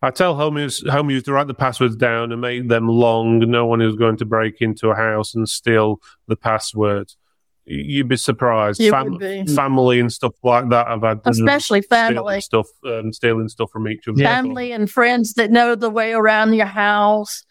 I tell homies, homies to write the passwords down and make them long. No one is going to break into a house and steal the passwords. Y- You'd be surprised. You Fam- would be. Family and stuff like that. I've had Especially stealing family. stuff, um, stealing stuff from each other. family and friends that know the way around your house,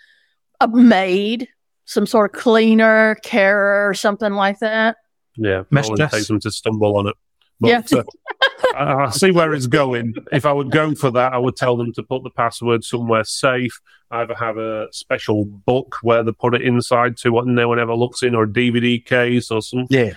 a maid, some sort of cleaner, carer, or something like that. Yeah, Mistress. all it takes them to stumble on it. But, Yeah. uh, *laughs* I, see where it's going. If I would go for that, I would tell them to put the password somewhere safe. Either have a special book where they put it inside to what no one ever looks in, or a DVD case, or something. Yeah.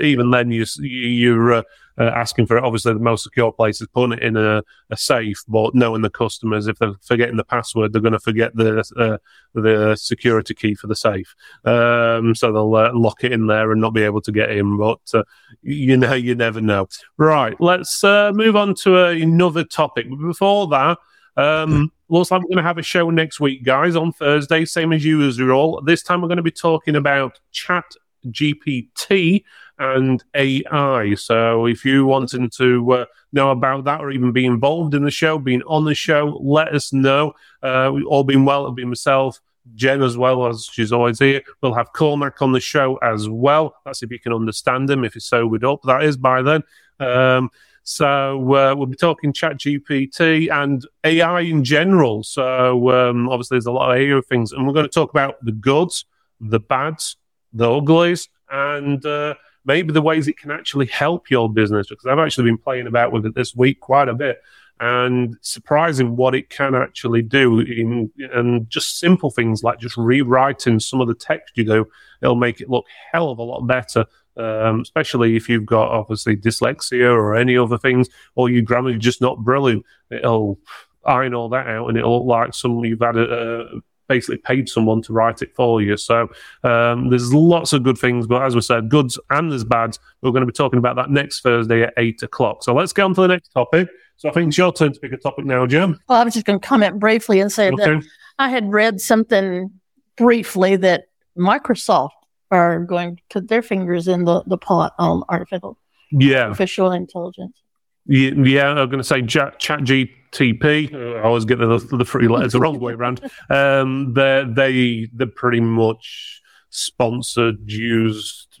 Even then, you, you you're uh, uh, asking for it. Obviously, the most secure place is putting it in a, a safe. But knowing the customers, if they're forgetting the password, they're going to forget the uh, the security key for the safe. Um, so they'll uh, lock it in there and not be able to get in. But uh, you know, you never know. Right, let's uh, move on to another topic. But before that, um, *laughs* looks like we're going to have a show next week, guys, on Thursday, same as usual. This time we're going to be talking about Chat GPT and AI. So if you wanting to uh, know about that or even be involved in the show, being on the show, let us know. Uh, we all been well. It'll be myself, Jen as well as she's always here. We'll have Cormac on the show as well. That's if you can understand him, if he's sobered up. That is by then. Um, so uh, we'll be talking Chat GPT and AI in general. So um, obviously there's a lot of AI things, and we're going to talk about the goods, the bads, the uglies, and uh, maybe the ways it can actually help your business. Because I've actually been playing about with it this week quite a bit, and surprising what it can actually do in and just simple things like just rewriting some of the text you do it'll make it look hell of a lot better um, especially if you've got obviously dyslexia or any other things or your grammar's just not brilliant it'll iron all that out and it'll look like some you've had a, a basically paid someone to write it for you. So um, there's lots of good things, but as we said, goods and there's bads. We're going to be talking about that next Thursday at eight o'clock. So let's get on to the next topic. So I think it's your turn to pick a topic now, Jim. Well, I was just going to comment briefly and say okay. that I had read something briefly that Microsoft are going to put their fingers in the, the pot on artificial yeah artificial intelligence. Yeah, yeah I'm going to say chat, chat GTP. I always get the, the three letters the wrong way around. Um, they they they're pretty much sponsored, used,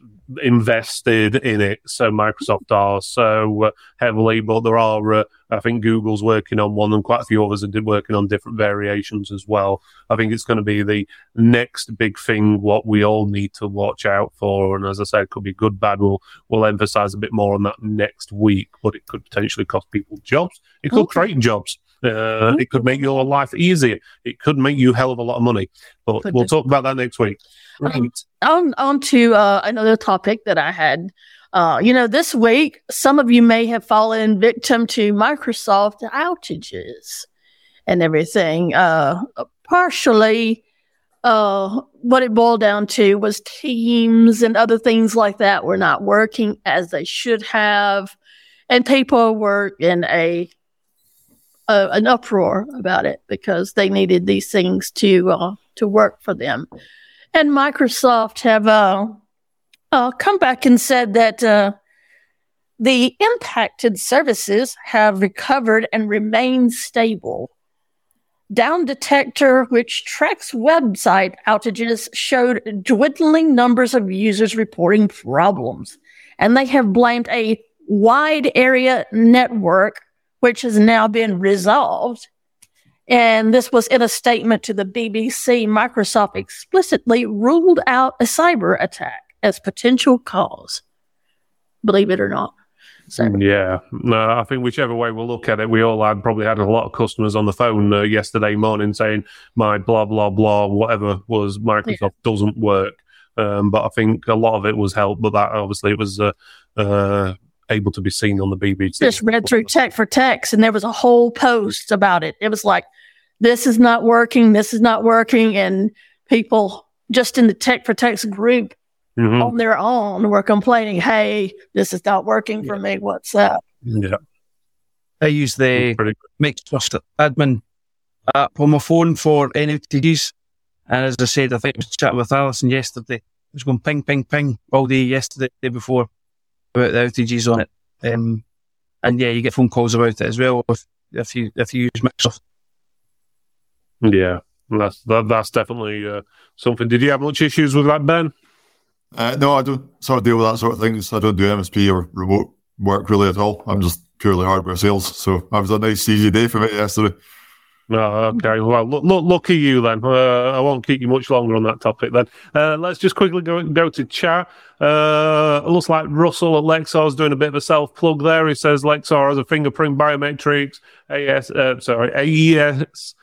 invested in it. So Microsoft are so uh, heavily, but there are, uh, I think Google's working on one and quite a few others are working on different variations as well. I think it's going to be the next big thing, what we all need to watch out for. And as I said, it could be good, bad. We'll, we'll emphasize a bit more on that next week, but it could potentially cost people jobs. It could okay. create jobs. Uh, it could make your life easier. It could make you hell of a lot of money. But could we'll talk about that next week. Um, on, on to uh, another topic that I had. Uh, you know, this week, some of you may have fallen victim to Microsoft outages and everything. Uh, partially, uh, what it boiled down to was Teams and other things like that were not working as they should have. And people were in a an uproar about it because they needed these things to uh, to work for them. And Microsoft have uh, uh come back and said that uh, the impacted services have recovered and remain stable. Down Detector, which tracks website outages, showed dwindling numbers of users reporting problems, and they have blamed a wide area network which has now been resolved. And this was in a statement to the BBC. Microsoft explicitly ruled out a cyber attack as potential cause. Believe it or not. So. Yeah, no, I think whichever way we'll look at it, we all had probably had a lot of customers on the phone uh, yesterday morning saying my blah blah blah whatever was Microsoft yeah. doesn't work. Um, but I think a lot of it was helped, but that obviously it was uh, uh, able to be seen on the BBC. Just read through Tech for Techs, and there was a whole post about it. It was like, this is not working, this is not working. And people just in the Tech for Techs group mm-hmm. on their own were complaining, hey, this is not working for me. What's up? Yeah. I use the Microsoft admin app on my phone for NFTs. And as I said, I think I was chatting with Alison yesterday. It was going ping, ping, ping all day yesterday, day before about the outages on it. Um, and yeah, you get phone calls about it as well if, if you if you use Microsoft. Yeah, that's that, that's definitely uh, something. Did you have much issues with that, Ben? Uh, no, I don't sort of deal with that sort of things. I don't do MSP or remote work really at all. I'm just purely hardware sales. So that was a nice, easy day for me yesterday. Oh, okay. Well, look, look, lucky you then. Uh, I won't keep you much longer on that topic then. Uh, let's just quickly go go to chat. Uh, looks like Russell at Lexar is doing a bit of a self plug there. He says Lexar has a fingerprint biometrics, AES, uh, sorry, AES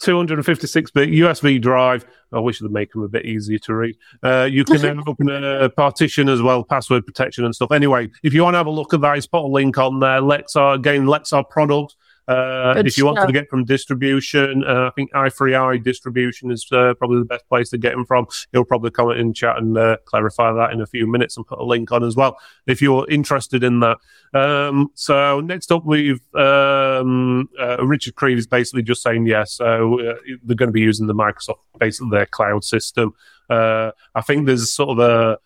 256 bit USB drive. I wish they'd make them a bit easier to read. Uh, you can *laughs* open a partition as well, password protection and stuff. Anyway, if you want to have a look at that, he's put a link on there. Lexar, again, Lexar products. Uh, if you want to get from distribution, uh, I think i3i distribution is uh, probably the best place to get them from. He'll probably comment in chat and uh, clarify that in a few minutes and put a link on as well if you're interested in that. Um, so next up, we've um, uh, Richard Creed is basically just saying yes. So uh, they're going to be using the Microsoft, basically their cloud system. I think there's sort of a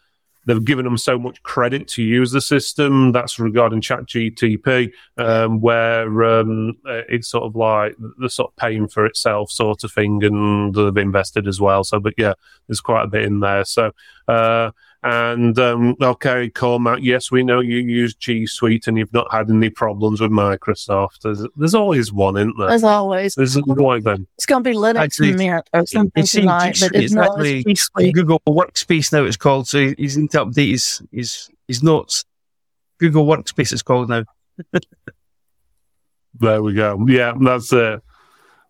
they've given them so much credit to use the system. That's regarding ChatGTP, um, where um, uh, it's sort of like the sort of paying for itself sort of thing, and they've invested as well. So, but yeah, there's quite a bit in there. So, uh, and um, okay, Cormac, yes, we know you use G Suite and you've not had any problems with Microsoft. There's, there's always one, isn't there? There's always. There's one then. It's going to be Linux Actually, Mint or something tonight, but it's, not G Suite. Google Workspace now it's called, so he's need to update his, his, his notes. Google Workspace is called now. *laughs* There we go. Yeah, that's it.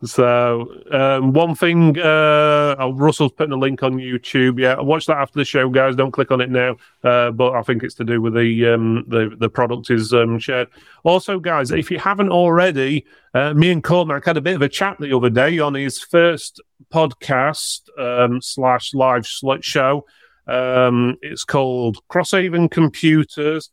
So um, one thing, uh, oh, Russell's putting a link on YouTube. Yeah, watch that after the show, guys. Don't click on it now. Uh, but I think it's to do with the um, the the product is um, shared. Also, guys, if you haven't already, uh, me and Cormac had a bit of a chat the other day on his first podcast um, slash live show. Um, it's called Crosshaven Computers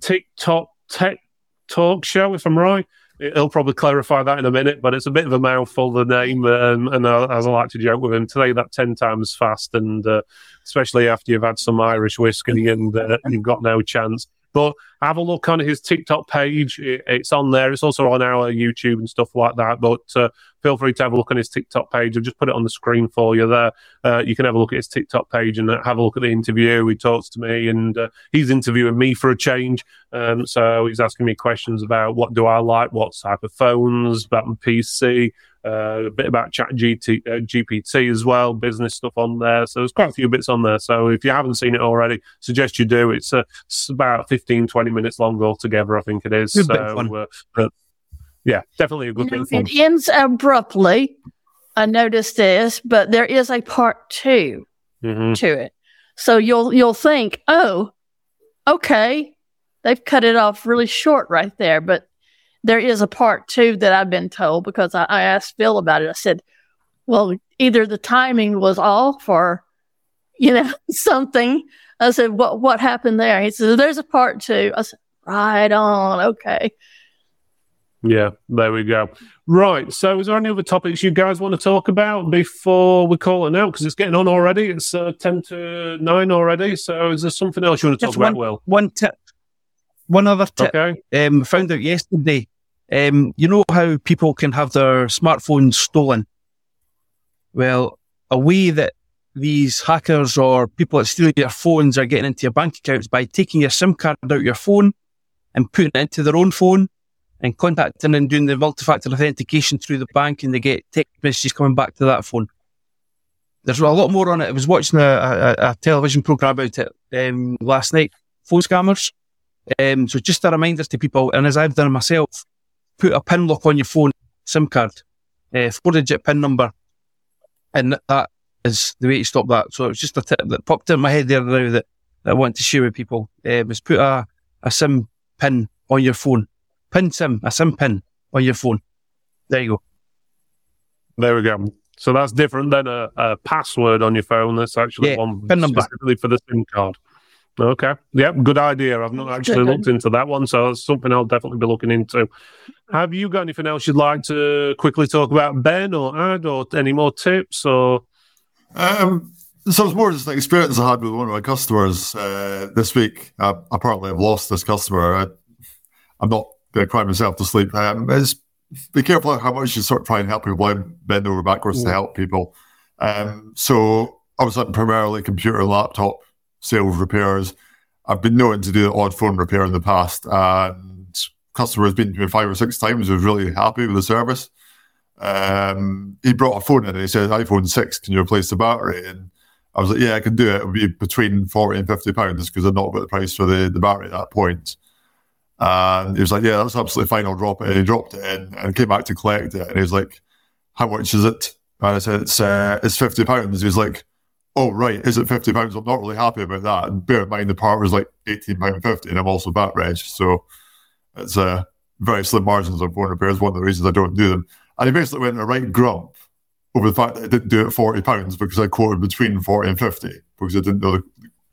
TikTok Tech Talk Show, if I'm right he'll probably clarify that in a minute, but it's a bit of a mouthful, the name. Um, and uh, as I like to joke with him, today that 10 times fast, and uh, especially after you've had some Irish whiskey and uh, you've got no chance. But have a look on his TikTok page. It's on there. It's also on our YouTube and stuff like that. But uh, feel free to have a look on his TikTok page. I've just put it on the screen for you there. Uh, you can have a look at his TikTok page and have a look at the interview. He talks to me and uh, he's interviewing me for a change. Um, so he's asking me questions about what do I like, what type of phones, about my PC, uh, a bit about Chat GT, uh, GPT as well, business stuff on there. So there's quite a few bits on there. So if you haven't seen it already, suggest you do. It's, uh, it's about 15, 20 minutes long altogether, I think it is. Good so, uh, yeah, definitely a good thing. It ends abruptly. I noticed this, but there is a part 2 mm-hmm. to it. So you'll you'll think, oh, okay, they've cut it off really short right there, but there is a part two that I've been told because I, I asked Phil about it. I said, well, either the timing was off or, you know, *laughs* something. I said, what, what happened there? He said, there's a part two. I said, right on. Okay. Yeah, there we go. Right. So, is there any other topics you guys want to talk about before we call it out? Because it's getting on already. It's uh, 10 to 9 already. So, is there something else you want to talk one, about, Will? One tip. One other tip. Okay. Um, found out yesterday um, you know how people can have their smartphones stolen? Well, a way that these hackers or people that steal your phones are getting into your bank accounts by taking your SIM card out your phone and putting it into their own phone and contacting and doing the multi-factor authentication through the bank and they get text messages coming back to that phone. There's a lot more on it. I was watching a, a, a television program about it um, last night. Phone scammers. Um, so just a reminder to people, and as I've done myself, put a pin lock on your phone SIM card, uh, four digit pin number, and that is the way to stop that. So it's just a tip that popped in my head there now that, that I want to share with people. Uh, was put a, a SIM pin on your phone, pin SIM, a SIM pin on your phone. There you go. There we go. So that's different than a, a password on your phone. That's actually yeah, one pin number. specifically for the SIM card. Okay. Yep. Good idea. I've not actually looked into that one, so it's something I'll definitely be looking into. Have you got anything else you'd like to quickly talk about, Ben, or add, or any more tips, or? Um, so it's more just an experience I had with one of my customers uh, this week. I, apparently, I've lost this customer. I, am not going to cry myself to sleep. Um, is be careful how much you sort of try and help people. I bend over backwards to help people. Um, so I was primarily computer and laptop sales repairs. I've been known to do an odd phone repair in the past, and customer has been to me five or six times. Was really happy with the service. Um, he brought a phone in and he said, "iPhone six, can you replace the battery?" And I was like, "Yeah, I can do it. It'll be between forty and fifty pounds because I've not got the price for the, the battery at that point." And he was like, "Yeah, that's absolutely fine. I'll drop it." And he dropped it in and came back to collect it. And he was like, "How much is it?" And I said, "It's uh, it's fifty pounds." He was like, oh right, is it fifty pounds? I'm not really happy about that. And bear in mind the part was like eighteen pound fifty, and I'm also VAT reg, so it's a uh, very slim margins on phone repairs. One of the reasons I don't do them. And he basically went in a right grump over the fact that I didn't do it forty pounds because I quoted between forty and fifty because I didn't know the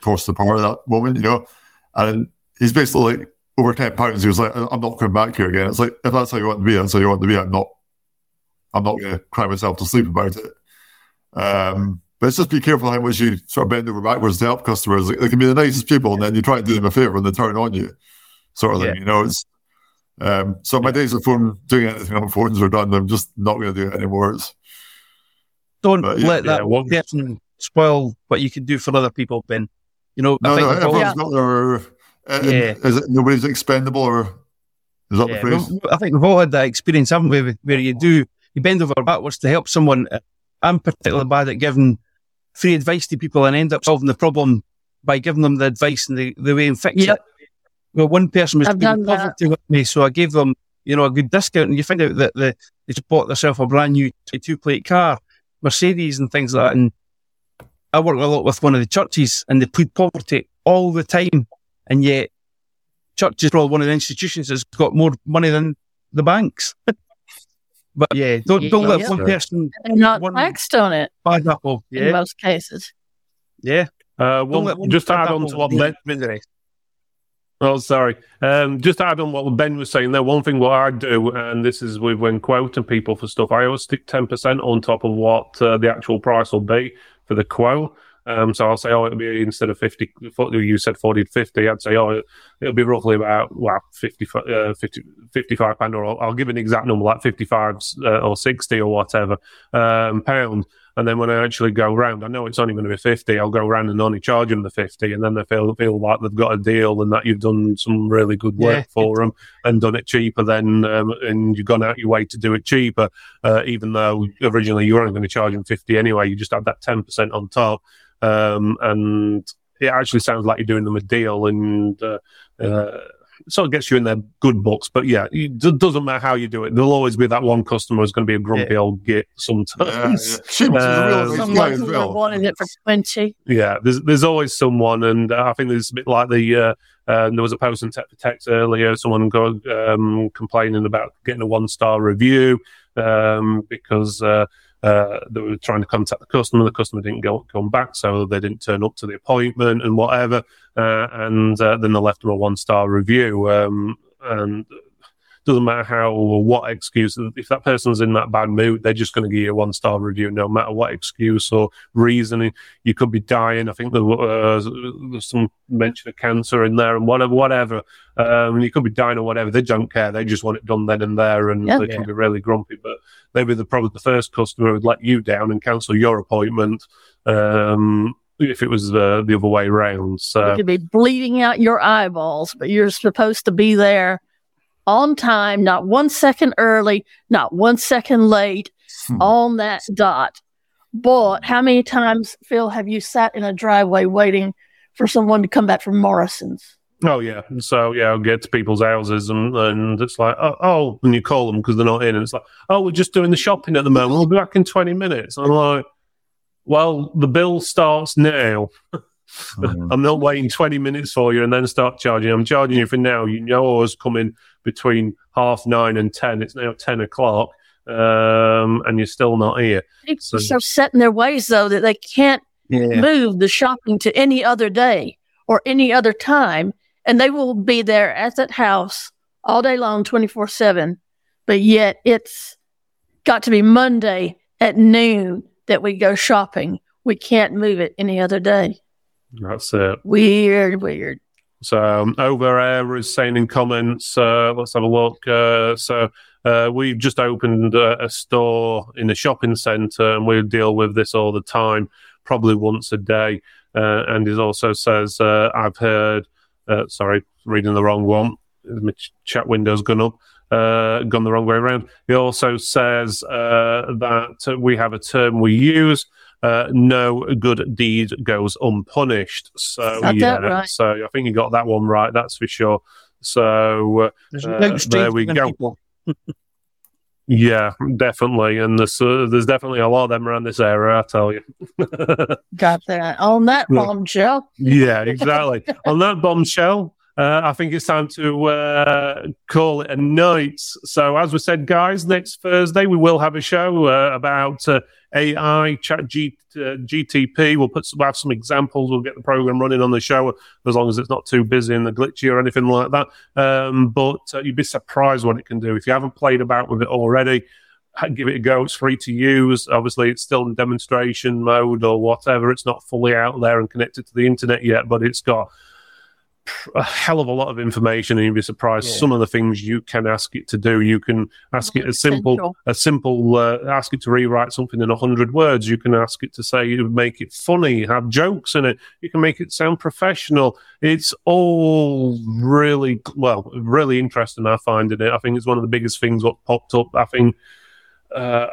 cost of the part at that moment, you know. And he's basically like over ten pounds. He was like, I'm not coming back here again. It's like if that's how you want to be, that's how you want to be. I'm not. I'm not going to cry myself to sleep about it. Um, but it's just be careful how much you sort of bend over backwards to help customers. They can be the nicest people, and then you try and do them a favor and they turn on you, sort of yeah. thing. You know, it's um, so my days of phone doing anything on phones are done. I'm just not going to do it anymore. It's, Don't but, yeah, let that one person spoil what you can do for other people, Ben. You know, no, no, everyone's got their. Uh, yeah. Is it nobody's expendable or is that yeah. the phrase? I think we've all had that experience, haven't we? Where you do you bend over backwards to help someone. I'm particularly bad at giving free advice to people and end up solving the problem by giving them the advice and the, the way and fix yep. it. Well, one person was poverty with me, so I gave them you know, a good discount, and you find out that the, they just bought themselves a brand new two plate car, Mercedes, and things like that. And I work a lot with one of the churches, and they plead poverty all the time, and yet church is probably one of the institutions that's got more money than the banks. *laughs* but yeah, don't don't let Yeah. one person They're not One- taxed on it bad apple. in most cases. yeah. Uh, well, one just to add on to what Ben, the. Oh, sorry. Um, just to add on what Ben was saying there, one thing what I do, and this is with when quoting people for stuff, I always stick 10% on top of what uh, the actual price will be for the quote. Um, so I'll say, oh, it'll be instead of 50, you said 40 to 50, I'd say, oh, it'll be roughly about, well, 50, uh, 50 55 pound, or I'll, I'll give an exact number, like 55 uh, or 60 or whatever, um, pound. And then when I actually go round, I know it's only going to be 50. I'll go round and only charge them the 50. And then they feel, feel like they've got a deal and that you've done some really good work Yeah. for them and done it cheaper than, um, and you've gone out your way to do it cheaper, uh, even though originally you were only going to charge them 50 anyway. You just add that 10% on top. Um, and it actually sounds like you're doing them a deal and, uh, uh, sort of gets you in their good books. But yeah, it doesn't matter how you do it. There'll always be that one customer who's going to be a grumpy Yeah. old git sometimes. yeah. Seamus Uh, Someone guy well. wanted it for 20. Yeah, there's there's always someone, and uh, I think there's a bit like the uh, uh, there was a post in Tech for Techs earlier. Someone go um, complaining about getting a one star review um, because uh, uh, they were trying to contact the customer. The customer didn't go come back, so they didn't turn up to the appointment and whatever. Uh, and uh, then they left them a one star review. Um, and doesn't matter how or what excuse. If that person's in that bad mood, they're just going to give you a one star review, no matter what excuse or reasoning. You could be dying. I think there was uh, some mention of cancer in there and whatever, whatever. Um, you could be dying or whatever. They don't care. They just want it done then and there, and Yeah. they can be really grumpy. But maybe the probably the first customer would let you down and cancel your appointment. Um, if it was uh, the other way round, You could be bleeding out your eyeballs, but you're supposed to be there on time, not one second early, not one second late, Hmm. on that dot. But how many times, Phil, have you sat in a driveway waiting for someone to come back from Morrisons? Oh yeah, so yeah, I'll get to people's houses and, and it's like, oh, oh, and you call them because they're not in, and it's like, oh, we're just doing the shopping at the moment. We'll be back in twenty minutes. I'm like, well, the bill starts now. *laughs* Mm. I'm not waiting twenty minutes for you and then start charging. I'm charging you for now. You know, I was coming between half nine and ten. It's now ten o'clock, um, and you're still not here. People So- are so set in their ways, though, that they can't Yeah. move the shopping to any other day or any other time, and they will be there at that house all day long, 24 7. But yet it's got to be Monday at noon that we go shopping. We can't move it any other day. That's it. Weird, weird. So um, over air is saying in comments. Uh, let's have a look. Uh, so uh, we've just opened uh, a store in a shopping centre, and we deal with this all the time, probably once a day. Uh, and he also says, uh, "I've heard." Uh, sorry, reading the wrong one. My ch- chat window's gone up. Gone the wrong way around. He also says that we have a term we use uh, no good deed goes unpunished. So Got yeah, right. so I think you got that one right. That's for sure. So uh, Uh, no there we go. *laughs* yeah, definitely, and there's uh, there's definitely a lot of them around this area. I tell you. *laughs* Got that on that bombshell. yeah, exactly. On that bombshell. Uh, I think it's time to uh, call it a night. So, as we said, guys, next Thursday we will have a show uh, about uh, AI, Chat G- uh, GTP. We'll put some, we'll have some examples. We'll get the program running on the show as long as it's not too busy and glitchy or anything like that. Um, but uh, you'd be surprised what it can do if you haven't played about with it already. Give it a go. It's free to use. Obviously, it's still in demonstration mode or whatever. It's not fully out there and connected to the internet yet, but it's got a hell of a lot of information, and you'd be surprised Yeah. some of the things you can ask it to do. You can ask it a simple, a simple, uh, ask it to rewrite something in a hundred words. You can ask it to say, make it funny, have jokes in it. You can make it sound professional. It's all really well, really interesting. I find in it. I think it's one of the biggest things what popped up. I think. Uh,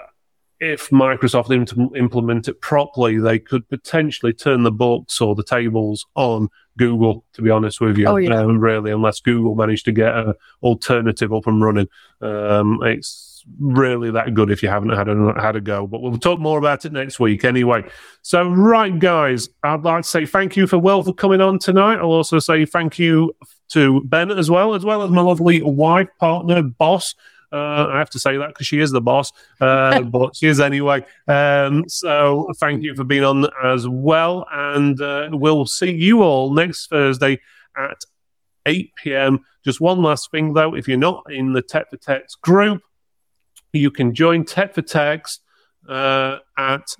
if Microsoft im- implement it properly, they could potentially turn the books or the tables on Google. To be honest with you, Oh, yeah. um, really, unless Google managed to get an alternative up and running, um, it's really that good if you haven't had a had a go. But we'll talk more about it next week anyway. So, right, guys, I'd like to say thank you for Will for coming on tonight. I'll also say thank you to Ben as well, as well as my lovely wife, partner, boss. Uh, I have to say that because she is the boss, uh, *laughs* but she is anyway. Um, so thank you for being on as well. And uh, we'll see you all next Thursday at 8 p.m. Just one last thing though, if you're not in the Tech for Techs group, you can join Tech for Techs uh, at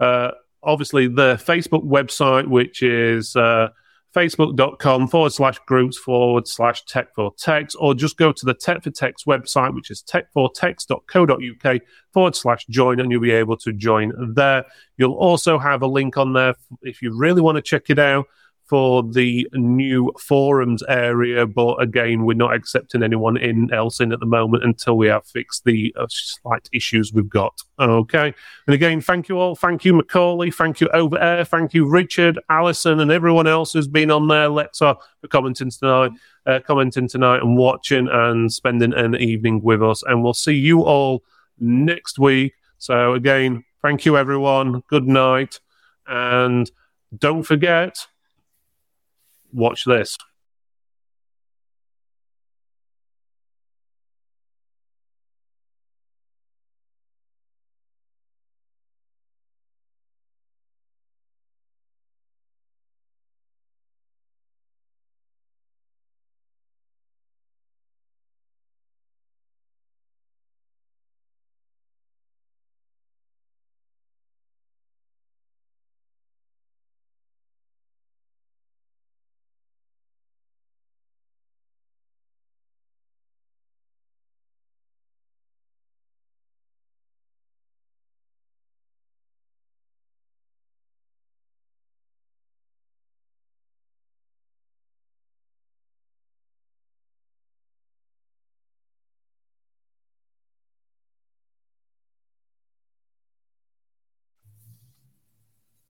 uh, obviously the Facebook website, which is uh, facebook.com forward slash groups forward slash tech for techs, or just go to the Tech for Techs website, which is techfortechs.co.uk forward slash join, and you'll be able to join there. You'll also have a link on there if you really want to check it out for the new forums area. But again, we're not accepting anyone in else in at the moment until we have fixed the uh, slight issues we've got. Okay. And again, thank you all. Thank you, Macaulay. Thank you, Over Air. Thank you, Richard, Alison, and everyone else who's been on there. Lexar for commenting tonight, uh, commenting tonight and watching and spending an evening with us. And we'll see you all next week. So again, thank you, everyone. Good night. And don't forget, watch this.